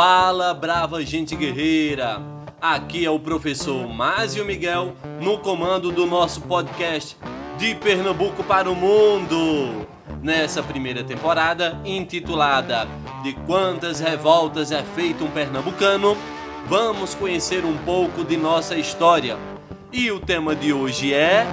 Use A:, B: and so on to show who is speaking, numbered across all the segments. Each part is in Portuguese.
A: Fala, brava gente guerreira! Aqui é o professor Másio Miguel no comando do nosso podcast De Pernambuco para o Mundo. Nessa primeira temporada, intitulada De Quantas Revoltas é Feito um Pernambucano, vamos conhecer um pouco de nossa história. E o tema de hoje é.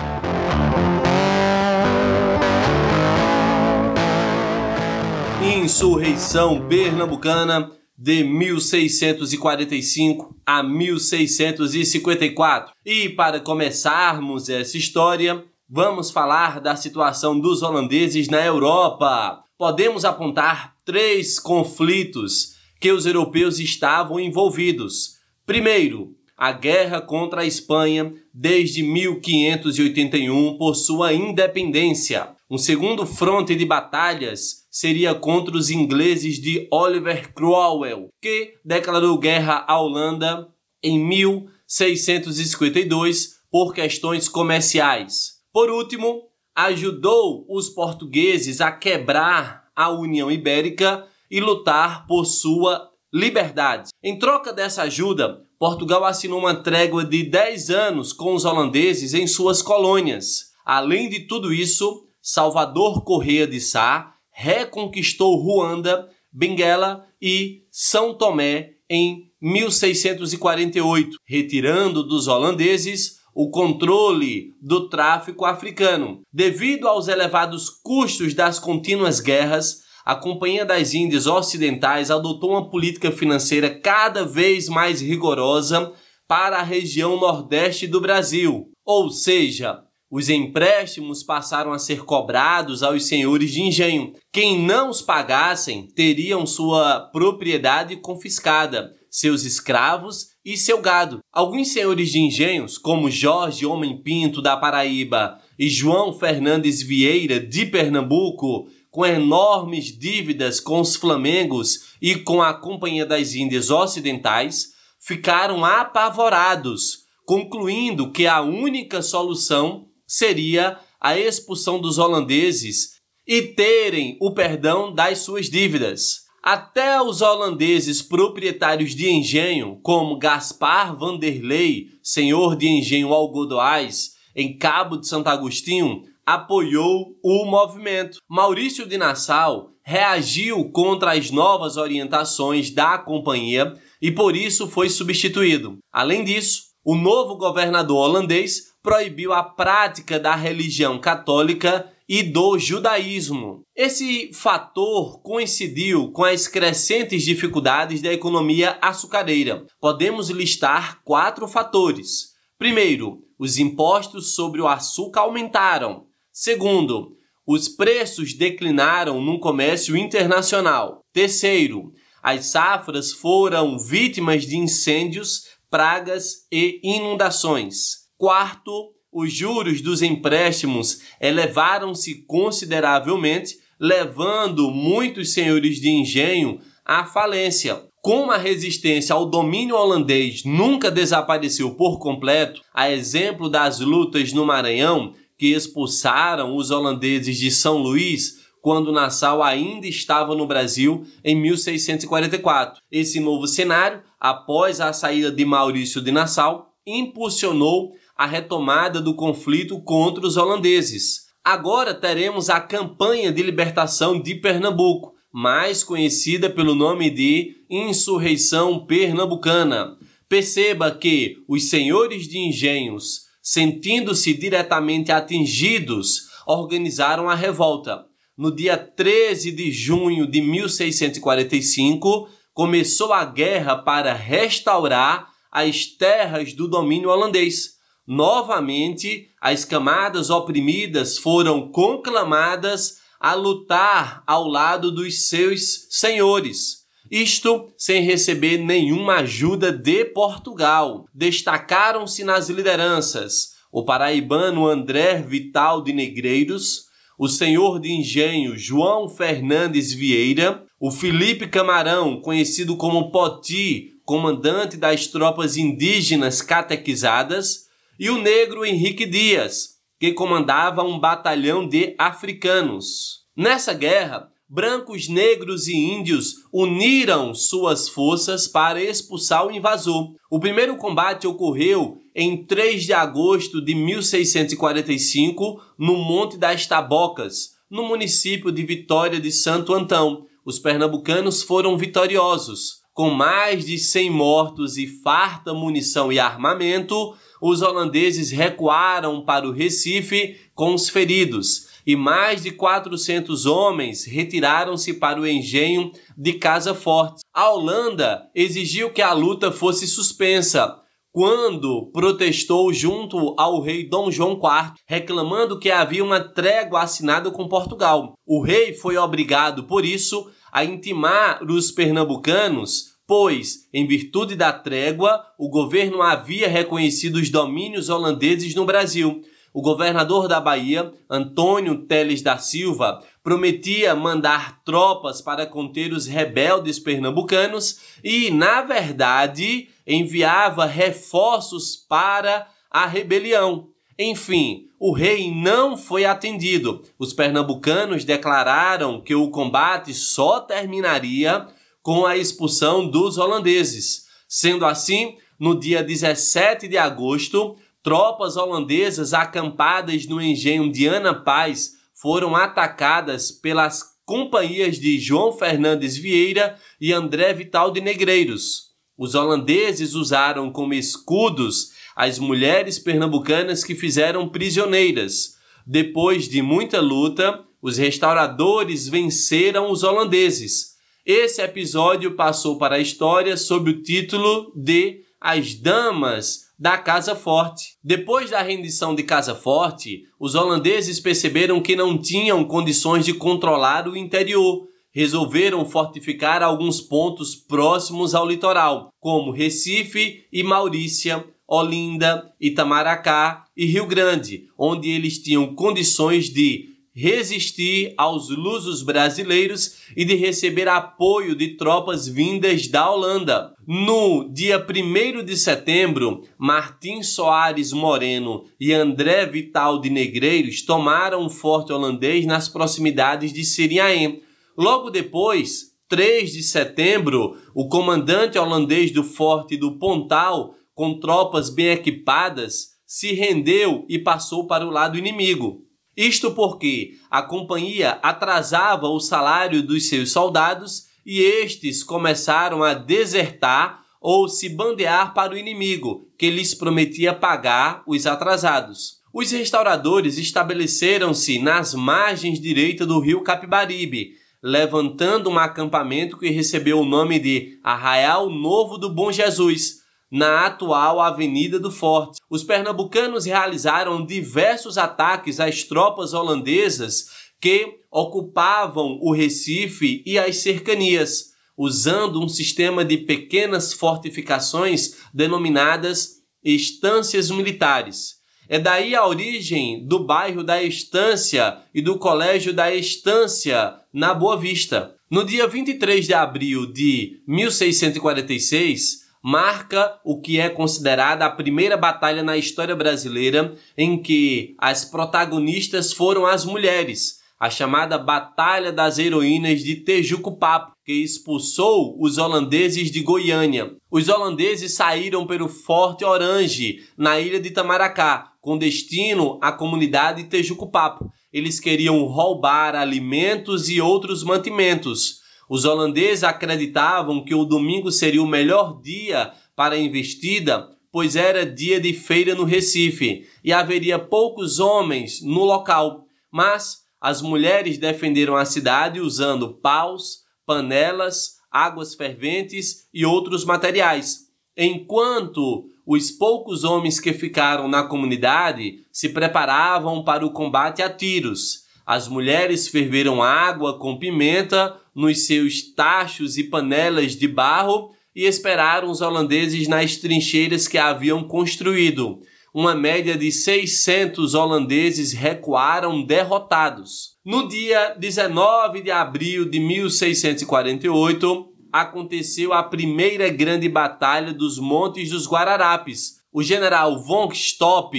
A: Insurreição Pernambucana de 1645 a 1654. E para começarmos essa história, vamos falar da situação dos holandeses na Europa. Podemos apontar três conflitos que os europeus estavam envolvidos. Primeiro, a guerra contra a Espanha desde 1581 por sua independência. Um segundo fronte de batalhas seria contra os ingleses de Oliver Cromwell, que declarou guerra à Holanda em 1652 por questões comerciais. Por último, ajudou os portugueses a quebrar a União Ibérica e lutar por sua liberdade. Em troca dessa ajuda, Portugal assinou uma trégua de 10 anos com os holandeses em suas colônias. Além de tudo isso, Salvador Correia de Sá reconquistou Ruanda, Benguela e São Tomé em 1648, retirando dos holandeses o controle do tráfico africano. Devido aos elevados custos das contínuas guerras, a Companhia das Índias Ocidentais adotou uma política financeira cada vez mais rigorosa para a região nordeste do Brasil, ou seja, os empréstimos passaram a ser cobrados aos senhores de engenho. Quem não os pagassem teriam sua propriedade confiscada, seus escravos e seu gado. Alguns senhores de engenhos, como Jorge Homem Pinto da Paraíba e João Fernandes Vieira de Pernambuco, com enormes dívidas com os Flamengos e com a Companhia das Índias Ocidentais, ficaram apavorados, concluindo que a única solução seria a expulsão dos holandeses e terem o perdão das suas dívidas. Até os holandeses proprietários de engenho, como Gaspar Vanderlei, senhor de engenho Algodoais, em Cabo de Santo Agostinho, apoiou o movimento. Maurício de Nassau reagiu contra as novas orientações da companhia e por isso foi substituído. Além disso, o novo governador holandês proibiu a prática da religião católica e do judaísmo. Esse fator coincidiu com as crescentes dificuldades da economia açucareira. Podemos listar quatro fatores. Primeiro, os impostos sobre o açúcar aumentaram. Segundo, os preços declinaram no comércio internacional. Terceiro, as safras foram vítimas de incêndios, pragas e inundações. Quarto, os juros dos empréstimos elevaram-se consideravelmente, levando muitos senhores de engenho à falência. Como a resistência ao domínio holandês nunca desapareceu por completo, a exemplo das lutas no Maranhão, que expulsaram os holandeses de São Luís quando Nassau ainda estava no Brasil em 1644. Esse novo cenário, após a saída de Maurício de Nassau, impulsionou a retomada do conflito contra os holandeses. Agora teremos a campanha de libertação de Pernambuco, mais conhecida pelo nome de Insurreição Pernambucana. Perceba que os senhores de engenhos, sentindo-se diretamente atingidos, organizaram a revolta. No dia 13 de junho de 1645, começou a guerra para restaurar as terras do domínio holandês. Novamente, as camadas oprimidas foram conclamadas a lutar ao lado dos seus senhores. Isto sem receber nenhuma ajuda de Portugal. Destacaram-se nas lideranças o paraibano André Vital de Negreiros, o senhor de engenho João Fernandes Vieira, o Felipe Camarão, conhecido como Poti, comandante das tropas indígenas catequizadas, e o negro Henrique Dias, que comandava um batalhão de africanos. Nessa guerra, brancos, negros e índios uniram suas forças para expulsar o invasor. O primeiro combate ocorreu em 3 de agosto de 1645 no Monte das Tabocas, no município de Vitória de Santo Antão. Os pernambucanos foram vitoriosos. Com mais de 100 mortos e farta munição e armamento, os holandeses recuaram para o Recife com os feridos e mais de 400 homens retiraram-se para o engenho de Casa Forte. A Holanda exigiu que a luta fosse suspensa quando protestou junto ao rei Dom João IV, reclamando que havia uma trégua assinada com Portugal. O rei foi obrigado, por isso, a intimar os pernambucanos pois, em virtude da trégua, o governo havia reconhecido os domínios holandeses no Brasil o governador da Bahia, Antônio Teles da Silva, prometia mandar tropas para conter os rebeldes pernambucanos e, na verdade, enviava reforços para a rebelião. Enfim, o rei não foi atendido. Os pernambucanos declararam que o combate só terminaria com a expulsão dos holandeses. Sendo assim, no dia 17 de agosto, tropas holandesas acampadas no engenho de Ana Paz foram atacadas pelas companhias de João Fernandes Vieira e André Vital de Negreiros. Os holandeses usaram como escudos as mulheres pernambucanas que fizeram prisioneiras. Depois de muita luta, os restauradores venceram os holandeses. Esse episódio passou para a história sob o título de As Damas da Casa Forte. Depois da rendição de Casa Forte, os holandeses perceberam que não tinham condições de controlar o interior. Resolveram fortificar alguns pontos próximos ao litoral, como Recife e Maurícia, Olinda, Itamaracá e Rio Grande, onde eles tinham condições de resistir aos lusos brasileiros e de receber apoio de tropas vindas da Holanda. No dia 1 de setembro, Martim Soares Moreno e André Vital de Negreiros tomaram o forte holandês nas proximidades de Siriaém. Logo depois, 3 de setembro, o comandante holandês do forte do Pontal, com tropas bem equipadas, se rendeu e passou para o lado inimigo. Isto porque a companhia atrasava o salário dos seus soldados e estes começaram a desertar ou se bandear para o inimigo, que lhes prometia pagar os atrasados. Os restauradores estabeleceram-se nas margens direitas do rio Capibaribe, levantando um acampamento que recebeu o nome de Arraial Novo do Bom Jesus, na atual Avenida do Forte. Os pernambucanos realizaram diversos ataques às tropas holandesas que ocupavam o Recife e as cercanias, usando um sistema de pequenas fortificações denominadas estâncias militares. É daí a origem do bairro da Estância e do Colégio da Estância, na Boa Vista. No dia 23 de abril de 1646, marca o que é considerada a primeira batalha na história brasileira em que as protagonistas foram as mulheres, a chamada Batalha das Heroínas de Tejucupapo, que expulsou os holandeses de Goiânia. Os holandeses saíram pelo Forte Orange, na ilha de Itamaracá, com destino à comunidade de Tejucupapo. Eles queriam roubar alimentos e outros mantimentos. Os holandeses acreditavam que o domingo seria o melhor dia para a investida, pois era dia de feira no Recife e haveria poucos homens no local. Mas as mulheres defenderam a cidade usando paus, panelas, águas ferventes e outros materiais, enquanto os poucos homens que ficaram na comunidade se preparavam para o combate a tiros. As mulheres ferveram água com pimenta nos seus tachos e panelas de barro e esperaram os holandeses nas trincheiras que haviam construído. Uma média de 600 holandeses recuaram derrotados. No dia 19 de abril de 1648, aconteceu a primeira grande batalha dos Montes dos Guararapes. O general von Stopp,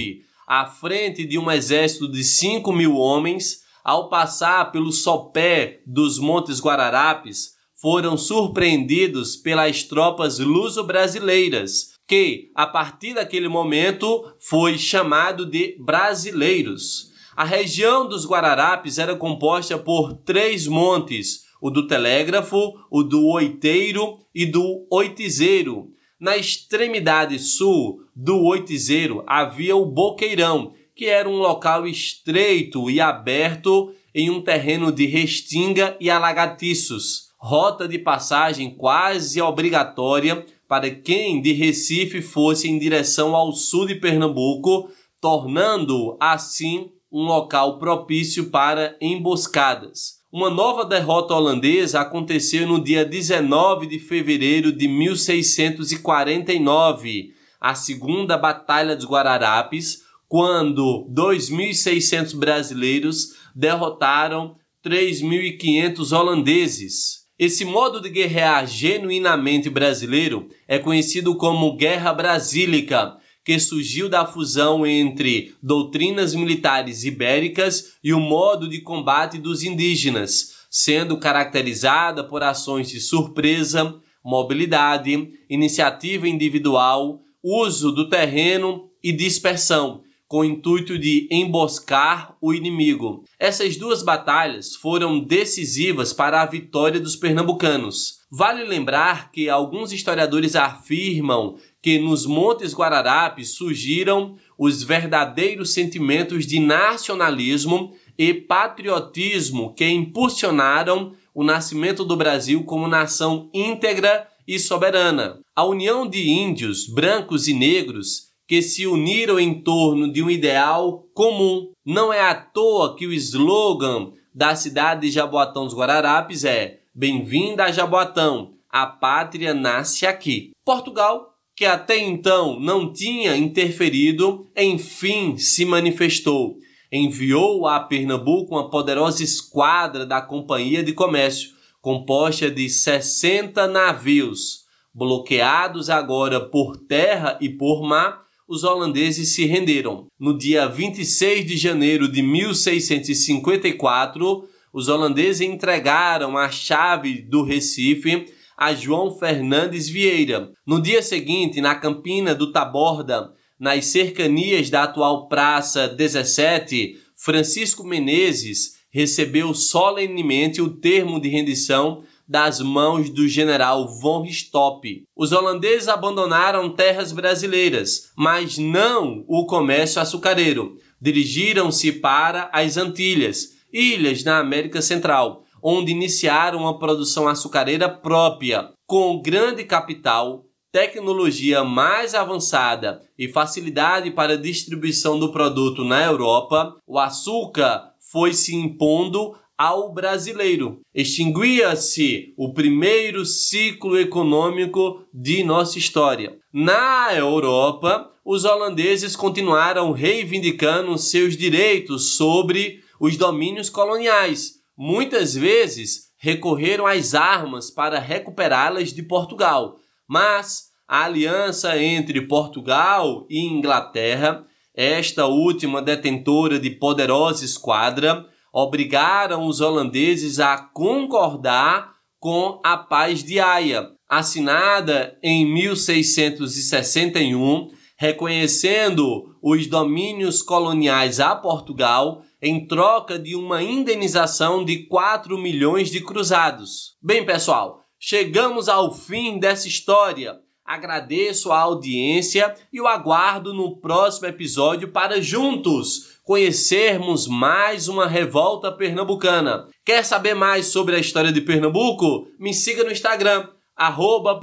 A: à frente de um exército de 5 mil homens, ao passar pelo sopé dos Montes Guararapes, foram surpreendidos pelas tropas luso-brasileiras, que, a partir daquele momento, foi chamado de brasileiros. A região dos Guararapes era composta por três montes, o do Telégrafo, o do Oiteiro e do Oitizeiro. Na extremidade sul do Oitizeiro havia o Boqueirão, que era um local estreito e aberto em um terreno de restinga e alagatiços, rota de passagem quase obrigatória para quem de Recife fosse em direção ao sul de Pernambuco, tornando assim um local propício para emboscadas. Uma nova derrota holandesa aconteceu no dia 19 de fevereiro de 1649, a Segunda Batalha dos Guararapes, quando 2.600 brasileiros derrotaram 3.500 holandeses. Esse modo de guerrear genuinamente brasileiro é conhecido como Guerra Brasílica, que surgiu da fusão entre doutrinas militares ibéricas e o modo de combate dos indígenas, sendo caracterizada por ações de surpresa, mobilidade, iniciativa individual, uso do terreno e dispersão, com o intuito de emboscar o inimigo. Essas duas batalhas foram decisivas para a vitória dos pernambucanos. Vale lembrar que alguns historiadores afirmam que nos Montes Guararapes surgiram os verdadeiros sentimentos de nacionalismo e patriotismo que impulsionaram o nascimento do Brasil como nação íntegra e soberana. A união de índios, brancos e negros que se uniram em torno de um ideal comum. Não é à toa que o slogan da cidade de Jaboatão dos Guararapes é Bem-vinda a Jaboatão, a pátria nasce aqui. Portugal que até então não tinha interferido, enfim se manifestou. Enviou a Pernambuco uma poderosa esquadra da Companhia de Comércio, composta de 60 navios. Bloqueados agora por terra e por mar, os holandeses se renderam. No dia 26 de janeiro de 1654, os holandeses entregaram a chave do Recife a João Fernandes Vieira. No dia seguinte, na Campina do Taborda, nas cercanias da atual Praça 17, Francisco Menezes recebeu solenemente o termo de rendição das mãos do general von Richthofen. Os holandeses abandonaram terras brasileiras, mas não o comércio açucareiro. Dirigiram-se para as Antilhas, ilhas na América Central, onde iniciaram uma produção açucareira própria, com grande capital, tecnologia mais avançada e facilidade para distribuição do produto na Europa, o açúcar foi se impondo ao brasileiro. Extinguia-se o primeiro ciclo econômico de nossa história. Na Europa, os holandeses continuaram reivindicando seus direitos sobre os domínios coloniais, muitas vezes recorreram às armas para recuperá-las de Portugal, mas a aliança entre Portugal e Inglaterra, esta última detentora de poderosa esquadra, obrigaram os holandeses a concordar com a Paz de Haia, assinada em 1661, reconhecendo os domínios coloniais a Portugal em troca de uma indenização de 4 milhões de cruzados. Bem, pessoal, chegamos ao fim dessa história. Agradeço a audiência e o aguardo no próximo episódio para juntos conhecermos mais uma revolta pernambucana. Quer saber mais sobre a história de Pernambuco? Me siga no Instagram, arroba.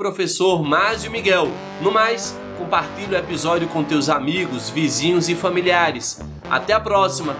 A: No mais, compartilhe o episódio com teus amigos, vizinhos e familiares. Até a próxima!